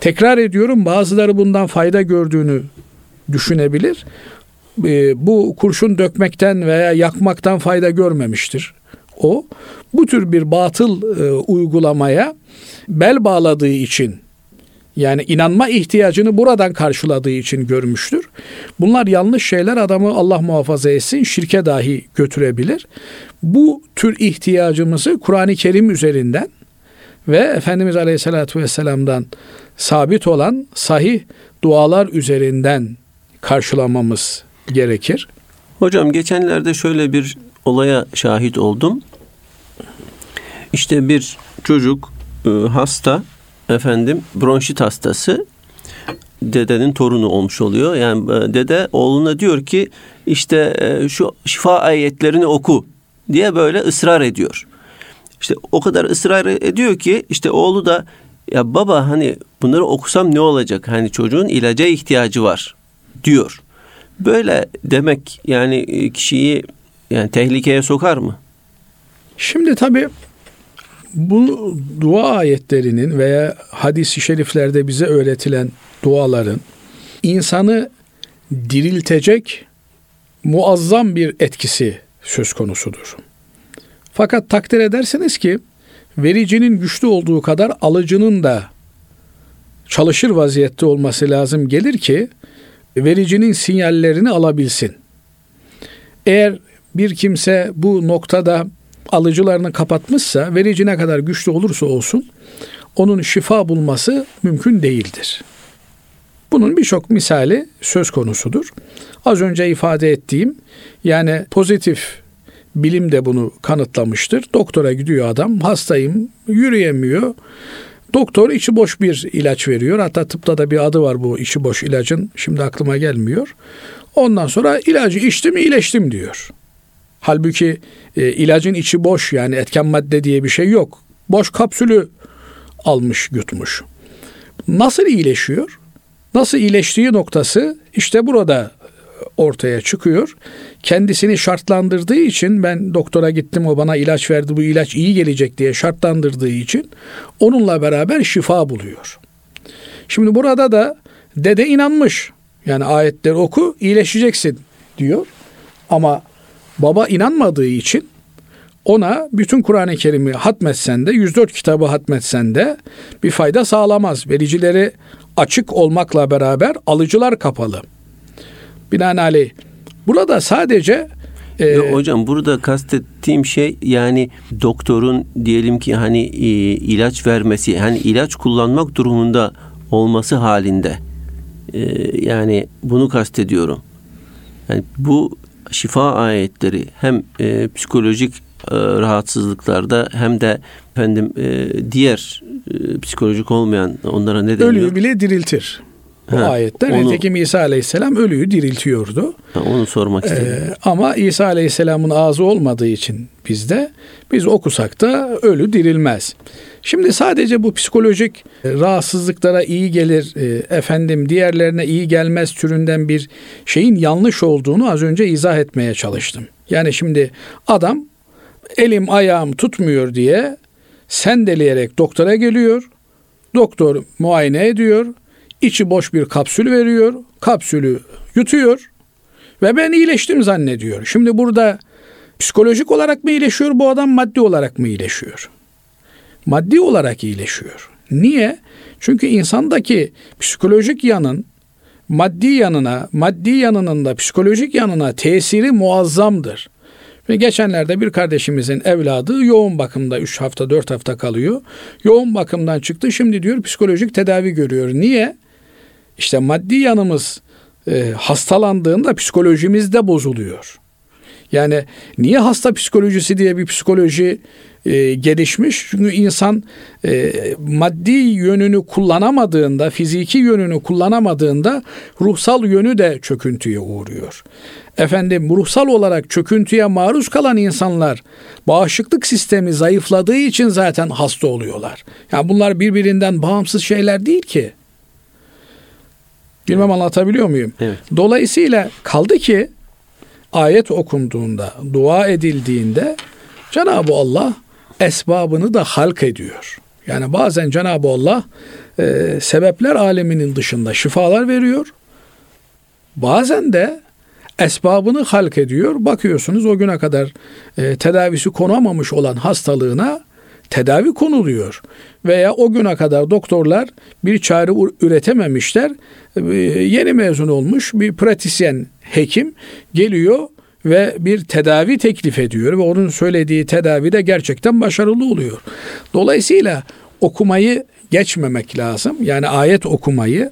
Tekrar ediyorum bazıları bundan fayda gördüğünü düşünebilir. Ee, bu kurşun dökmekten veya yakmaktan fayda görmemiştir. O bu tür bir batıl e, uygulamaya bel bağladığı için yani inanma ihtiyacını buradan karşıladığı için görmüştür. Bunlar yanlış şeyler adamı Allah muhafaza etsin şirke dahi götürebilir. Bu tür ihtiyacımızı Kur'an-ı Kerim üzerinden ve Efendimiz Aleyhisselatü Vesselam'dan sabit olan sahih dualar üzerinden karşılamamız gerekir. Hocam geçenlerde şöyle bir olaya şahit oldum. İşte bir çocuk e, hasta efendim bronşit hastası dedenin torunu olmuş oluyor. Yani e, dede oğluna diyor ki işte e, şu şifa ayetlerini oku diye böyle ısrar ediyor. İşte o kadar ısrar ediyor ki işte oğlu da ya baba hani bunları okusam ne olacak? Hani çocuğun ilaca ihtiyacı var diyor. Böyle demek yani e, kişiyi yani tehlikeye sokar mı? Şimdi tabii bu dua ayetlerinin veya hadis-i şeriflerde bize öğretilen duaların insanı diriltecek muazzam bir etkisi söz konusudur. Fakat takdir edersiniz ki vericinin güçlü olduğu kadar alıcının da çalışır vaziyette olması lazım gelir ki vericinin sinyallerini alabilsin. Eğer bir kimse bu noktada alıcılarını kapatmışsa verici ne kadar güçlü olursa olsun onun şifa bulması mümkün değildir. Bunun birçok misali söz konusudur. Az önce ifade ettiğim yani pozitif bilim de bunu kanıtlamıştır. Doktora gidiyor adam hastayım yürüyemiyor. Doktor içi boş bir ilaç veriyor. Hatta tıpta da bir adı var bu içi boş ilacın. Şimdi aklıma gelmiyor. Ondan sonra ilacı içtim iyileştim diyor. Halbuki e, ilacın içi boş yani etken madde diye bir şey yok. Boş kapsülü almış yutmuş. Nasıl iyileşiyor? Nasıl iyileştiği noktası işte burada ortaya çıkıyor. Kendisini şartlandırdığı için ben doktora gittim o bana ilaç verdi bu ilaç iyi gelecek diye şartlandırdığı için onunla beraber şifa buluyor. Şimdi burada da dede inanmış. Yani ayetleri oku iyileşeceksin diyor. Ama baba inanmadığı için ona bütün Kur'an-ı Kerim'i hatmetsen de 104 kitabı hatmetsen de bir fayda sağlamaz. Vericileri açık olmakla beraber alıcılar kapalı. Binaenaleyh burada sadece e, Yo, hocam burada kastettiğim şey yani doktorun diyelim ki hani e, ilaç vermesi hani ilaç kullanmak durumunda olması halinde e, yani bunu kastediyorum. Yani bu şifa ayetleri hem e, psikolojik e, rahatsızlıklarda hem de efendim e, diğer e, psikolojik olmayan onlara ne deniyor? Ölüyü bile diriltir. Bu ha, ayette onu, nitekim İsa Aleyhisselam ölüyü diriltiyordu. Ha, onu sormak istedim. Ee, ama İsa Aleyhisselam'ın ağzı olmadığı için bizde biz okusak da ölü dirilmez. Şimdi sadece bu psikolojik rahatsızlıklara iyi gelir, e, efendim diğerlerine iyi gelmez türünden bir şeyin yanlış olduğunu az önce izah etmeye çalıştım. Yani şimdi adam elim ayağım tutmuyor diye sendeleyerek doktora geliyor. Doktor muayene ediyor. içi boş bir kapsül veriyor. Kapsülü yutuyor ve ben iyileştim zannediyor. Şimdi burada psikolojik olarak mı iyileşiyor bu adam maddi olarak mı iyileşiyor? Maddi olarak iyileşiyor. Niye? Çünkü insandaki psikolojik yanın maddi yanına, maddi yanının da psikolojik yanına tesiri muazzamdır. Ve geçenlerde bir kardeşimizin evladı yoğun bakımda 3 hafta 4 hafta kalıyor. Yoğun bakımdan çıktı şimdi diyor psikolojik tedavi görüyor. Niye? İşte maddi yanımız e, hastalandığında psikolojimiz de bozuluyor. Yani niye hasta psikolojisi diye bir psikoloji e, gelişmiş? Çünkü insan e, maddi yönünü kullanamadığında, fiziki yönünü kullanamadığında ruhsal yönü de çöküntüye uğruyor. Efendim ruhsal olarak çöküntüye maruz kalan insanlar bağışıklık sistemi zayıfladığı için zaten hasta oluyorlar. Yani bunlar birbirinden bağımsız şeyler değil ki. Bilmem anlatabiliyor muyum? Evet. Dolayısıyla kaldı ki ayet okunduğunda, dua edildiğinde Cenab-ı Allah esbabını da halk ediyor. Yani bazen Cenab-ı Allah e, sebepler aleminin dışında şifalar veriyor. Bazen de esbabını halk ediyor. Bakıyorsunuz o güne kadar e, tedavisi konamamış olan hastalığına tedavi konuluyor. Veya o güne kadar doktorlar bir çare üretememişler. E, yeni mezun olmuş bir pratisyen hekim geliyor ve bir tedavi teklif ediyor ve onun söylediği tedavi de gerçekten başarılı oluyor. Dolayısıyla okumayı geçmemek lazım. Yani ayet okumayı,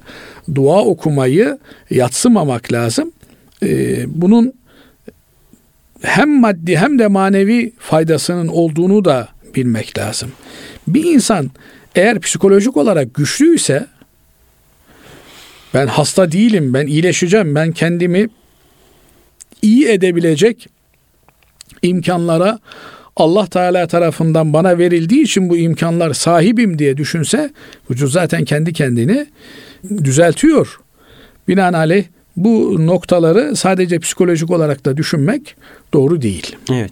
dua okumayı yatsımamak lazım. Ee, bunun hem maddi hem de manevi faydasının olduğunu da bilmek lazım. Bir insan eğer psikolojik olarak güçlüyse ben hasta değilim, ben iyileşeceğim, ben kendimi iyi edebilecek imkanlara Allah Teala tarafından bana verildiği için bu imkanlar sahibim diye düşünse vücut zaten kendi kendini düzeltiyor. Binaenaleyh bu noktaları sadece psikolojik olarak da düşünmek doğru değil. Evet.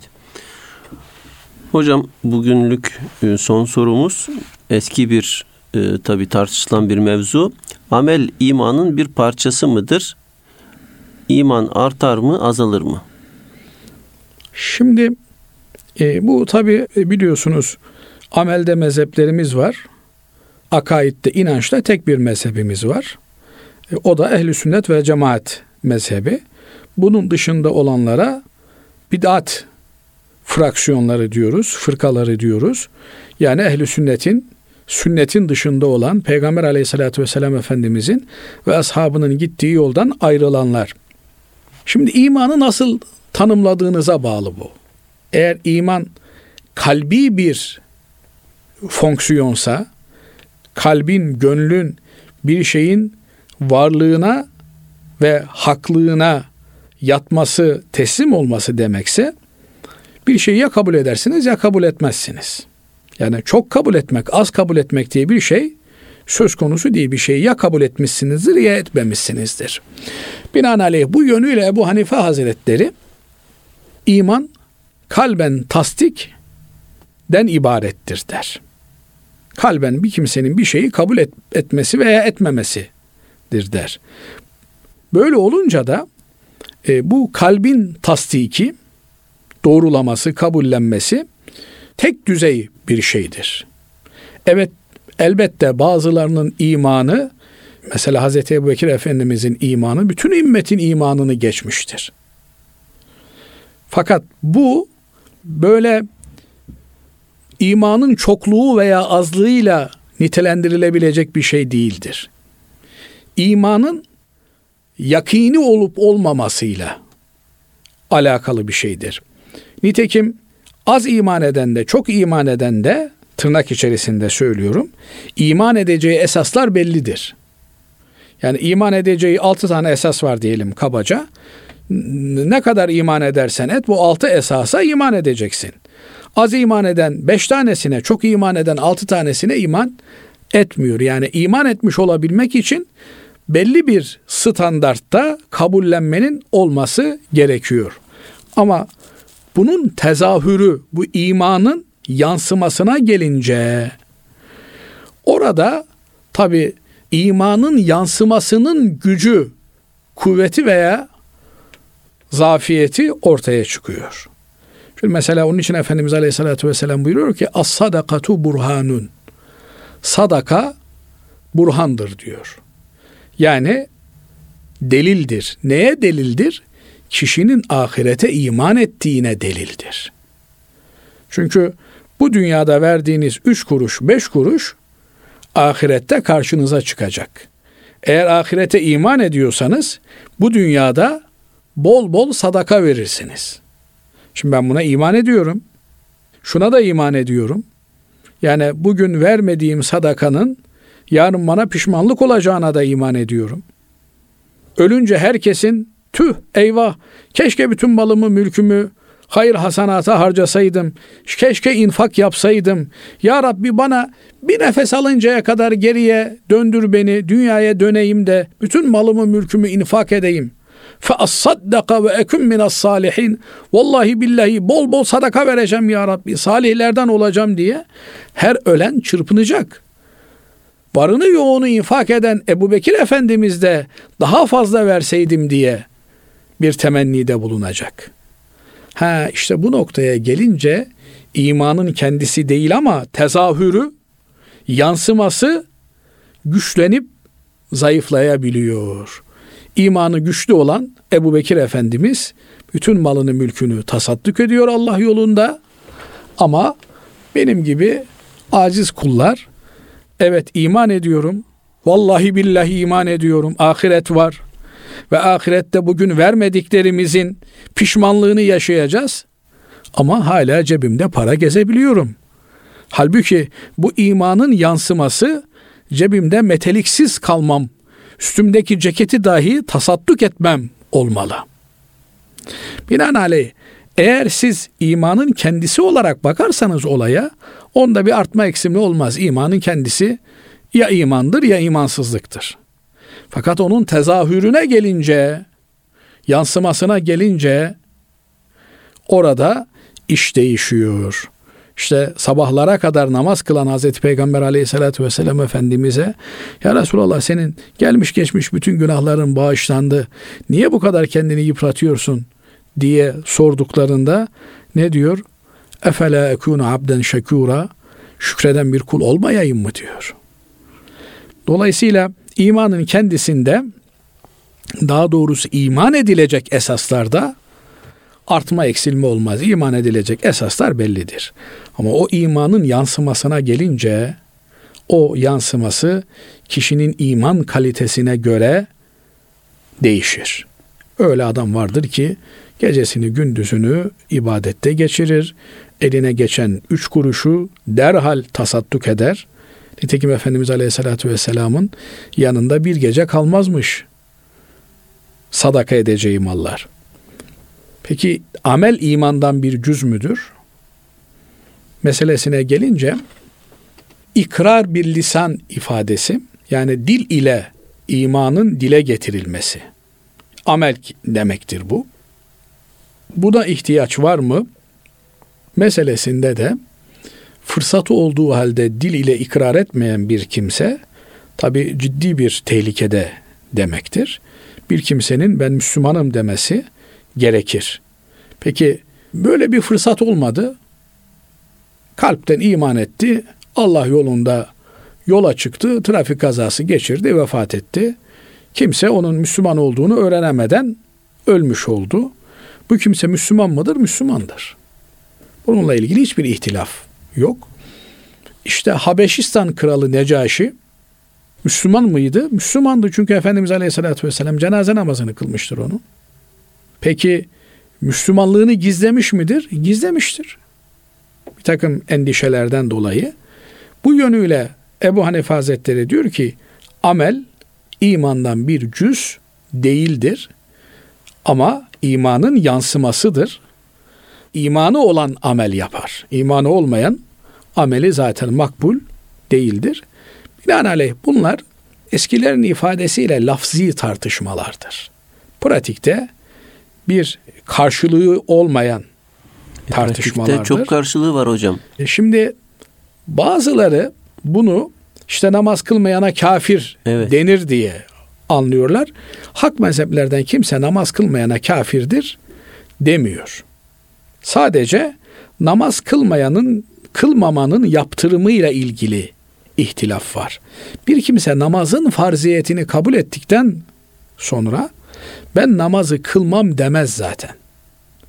Hocam bugünlük e, son sorumuz eski bir e, tabi tartışılan bir mevzu. Amel imanın bir parçası mıdır? İman artar mı azalır mı? Şimdi e, bu tabi e, biliyorsunuz amelde mezheplerimiz var. Akaidde, inançta tek bir mezhebimiz var. E, o da ehli sünnet ve cemaat mezhebi. Bunun dışında olanlara bid'at fraksiyonları diyoruz, fırkaları diyoruz. Yani ehli sünnetin sünnetin dışında olan Peygamber aleyhissalatü vesselam Efendimizin ve ashabının gittiği yoldan ayrılanlar. Şimdi imanı nasıl tanımladığınıza bağlı bu. Eğer iman kalbi bir fonksiyonsa, kalbin, gönlün bir şeyin varlığına ve haklığına yatması, teslim olması demekse bir şeyi ya kabul edersiniz ya kabul etmezsiniz. Yani çok kabul etmek, az kabul etmek diye bir şey söz konusu değil bir şeyi ya kabul etmişsinizdir ya etmemişsinizdir. Binaenaleyh bu yönüyle Ebu Hanife Hazretleri iman kalben tasdik den ibarettir der. Kalben bir kimsenin bir şeyi kabul et, etmesi veya etmemesidir der. Böyle olunca da e, bu kalbin tasdiki, doğrulaması, kabullenmesi tek düzey bir şeydir. Evet elbette bazılarının imanı mesela Hz. Ebu Bekir Efendimizin imanı bütün ümmetin imanını geçmiştir. Fakat bu böyle imanın çokluğu veya azlığıyla nitelendirilebilecek bir şey değildir. İmanın yakini olup olmamasıyla alakalı bir şeydir. Nitekim az iman eden de çok iman eden de tırnak içerisinde söylüyorum. iman edeceği esaslar bellidir. Yani iman edeceği altı tane esas var diyelim kabaca. Ne kadar iman edersen et bu altı esasa iman edeceksin. Az iman eden beş tanesine, çok iman eden altı tanesine iman etmiyor. Yani iman etmiş olabilmek için belli bir standartta kabullenmenin olması gerekiyor. Ama bunun tezahürü, bu imanın yansımasına gelince orada tabi imanın yansımasının gücü, kuvveti veya zafiyeti ortaya çıkıyor. Şimdi mesela onun için Efendimiz Aleyhisselatü Vesselam buyuruyor ki as sadakatu burhanun. Sadaka burhandır diyor. Yani delildir. Neye delildir? Kişinin ahirete iman ettiğine delildir. Çünkü bu dünyada verdiğiniz üç kuruş, beş kuruş ahirette karşınıza çıkacak. Eğer ahirete iman ediyorsanız bu dünyada bol bol sadaka verirsiniz. Şimdi ben buna iman ediyorum. Şuna da iman ediyorum. Yani bugün vermediğim sadakanın yarın bana pişmanlık olacağına da iman ediyorum. Ölünce herkesin tüh eyvah keşke bütün malımı mülkümü hayır hasanata harcasaydım, keşke infak yapsaydım. Ya Rabbi bana bir nefes alıncaya kadar geriye döndür beni, dünyaya döneyim de bütün malımı mülkümü infak edeyim. Fe as-saddaka ve ekun minas salihin. Vallahi billahi bol bol sadaka vereceğim ya Rabbi. Salihlerden olacağım diye her ölen çırpınacak. Varını yoğunu infak eden Ebu Bekir Efendimiz de daha fazla verseydim diye bir temennide bulunacak. Ha işte bu noktaya gelince imanın kendisi değil ama tezahürü, yansıması güçlenip zayıflayabiliyor. İmanı güçlü olan Ebu Bekir Efendimiz bütün malını mülkünü tasadduk ediyor Allah yolunda. Ama benim gibi aciz kullar evet iman ediyorum. Vallahi billahi iman ediyorum. Ahiret var. Ve ahirette bugün vermediklerimizin pişmanlığını yaşayacağız. Ama hala cebimde para gezebiliyorum. Halbuki bu imanın yansıması cebimde meteliksiz kalmam, üstümdeki ceketi dahi tasadduk etmem olmalı. Binaenaleyh eğer siz imanın kendisi olarak bakarsanız olaya onda bir artma eksilme olmaz. İmanın kendisi ya imandır ya imansızlıktır. Fakat onun tezahürüne gelince, yansımasına gelince orada iş değişiyor. İşte sabahlara kadar namaz kılan Hazreti Peygamber aleyhissalatü vesselam Efendimiz'e Ya Resulallah senin gelmiş geçmiş bütün günahların bağışlandı. Niye bu kadar kendini yıpratıyorsun diye sorduklarında ne diyor? Efela ekunu abden şekura şükreden bir kul olmayayım mı diyor. Dolayısıyla imanın kendisinde daha doğrusu iman edilecek esaslarda artma eksilme olmaz. İman edilecek esaslar bellidir. Ama o imanın yansımasına gelince o yansıması kişinin iman kalitesine göre değişir. Öyle adam vardır ki gecesini gündüzünü ibadette geçirir. Eline geçen üç kuruşu derhal tasadduk eder. Nitekim Efendimiz Aleyhisselatü Vesselam'ın yanında bir gece kalmazmış sadaka edeceği mallar. Peki amel imandan bir cüz müdür? Meselesine gelince ikrar bir lisan ifadesi yani dil ile imanın dile getirilmesi. Amel demektir bu. Buna ihtiyaç var mı? Meselesinde de fırsatı olduğu halde dil ile ikrar etmeyen bir kimse tabi ciddi bir tehlikede demektir. Bir kimsenin ben Müslümanım demesi gerekir. Peki böyle bir fırsat olmadı. Kalpten iman etti. Allah yolunda yola çıktı. Trafik kazası geçirdi, vefat etti. Kimse onun Müslüman olduğunu öğrenemeden ölmüş oldu. Bu kimse Müslüman mıdır? Müslümandır. Bununla ilgili hiçbir ihtilaf yok. İşte Habeşistan kralı Necaşi Müslüman mıydı? Müslümandı çünkü Efendimiz Aleyhisselatü Vesselam cenaze namazını kılmıştır onu. Peki Müslümanlığını gizlemiş midir? Gizlemiştir. Bir takım endişelerden dolayı. Bu yönüyle Ebu Hanife Hazretleri diyor ki amel imandan bir cüz değildir. Ama imanın yansımasıdır. İmanı olan amel yapar. İmanı olmayan ameli zaten makbul değildir. Binaenaleyh bunlar eskilerin ifadesiyle lafzi tartışmalardır. Pratikte bir karşılığı olmayan tartışmalardır. Pratikte çok karşılığı var hocam. E şimdi bazıları bunu işte namaz kılmayana kafir evet. denir diye anlıyorlar. Hak mezheplerden kimse namaz kılmayana kafirdir demiyor. Sadece namaz kılmayanın kılmamanın yaptırımıyla ilgili ihtilaf var. Bir kimse namazın farziyetini kabul ettikten sonra ben namazı kılmam demez zaten.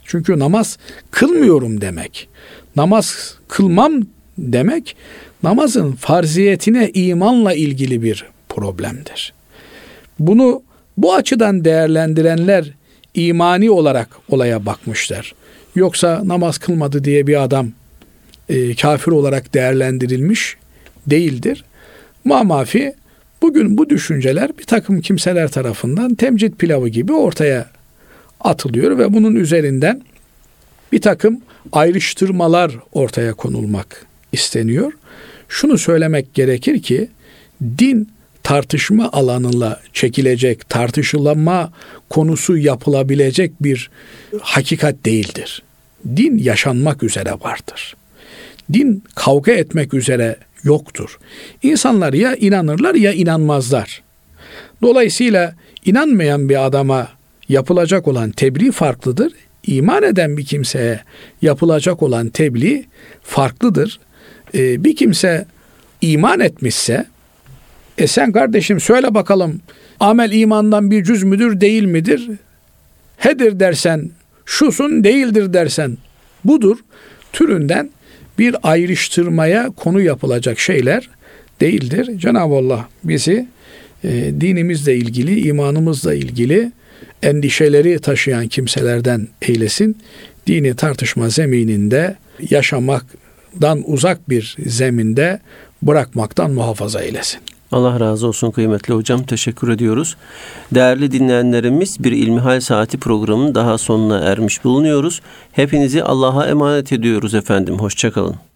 Çünkü namaz kılmıyorum demek. Namaz kılmam demek namazın farziyetine imanla ilgili bir problemdir. Bunu bu açıdan değerlendirenler imani olarak olaya bakmışlar. Yoksa namaz kılmadı diye bir adam e, kafir olarak değerlendirilmiş değildir. Mamafi bugün bu düşünceler bir takım kimseler tarafından temcit pilavı gibi ortaya atılıyor ve bunun üzerinden bir takım ayrıştırmalar ortaya konulmak isteniyor. Şunu söylemek gerekir ki din tartışma alanıyla çekilecek, tartışılma konusu yapılabilecek bir hakikat değildir. Din yaşanmak üzere vardır. Din kavga etmek üzere yoktur. İnsanlar ya inanırlar ya inanmazlar. Dolayısıyla inanmayan bir adama yapılacak olan tebliğ farklıdır. İman eden bir kimseye yapılacak olan tebliğ farklıdır. Ee, bir kimse iman etmişse e sen kardeşim söyle bakalım amel imandan bir cüz müdür değil midir? Hedir dersen şusun değildir dersen budur türünden bir ayrıştırmaya konu yapılacak şeyler değildir. Cenab-ı Allah bizi e, dinimizle ilgili, imanımızla ilgili endişeleri taşıyan kimselerden eylesin. Dini tartışma zemininde yaşamaktan uzak bir zeminde bırakmaktan muhafaza eylesin. Allah razı olsun kıymetli hocam. Teşekkür ediyoruz. Değerli dinleyenlerimiz bir İlmihal Saati programının daha sonuna ermiş bulunuyoruz. Hepinizi Allah'a emanet ediyoruz efendim. Hoşçakalın.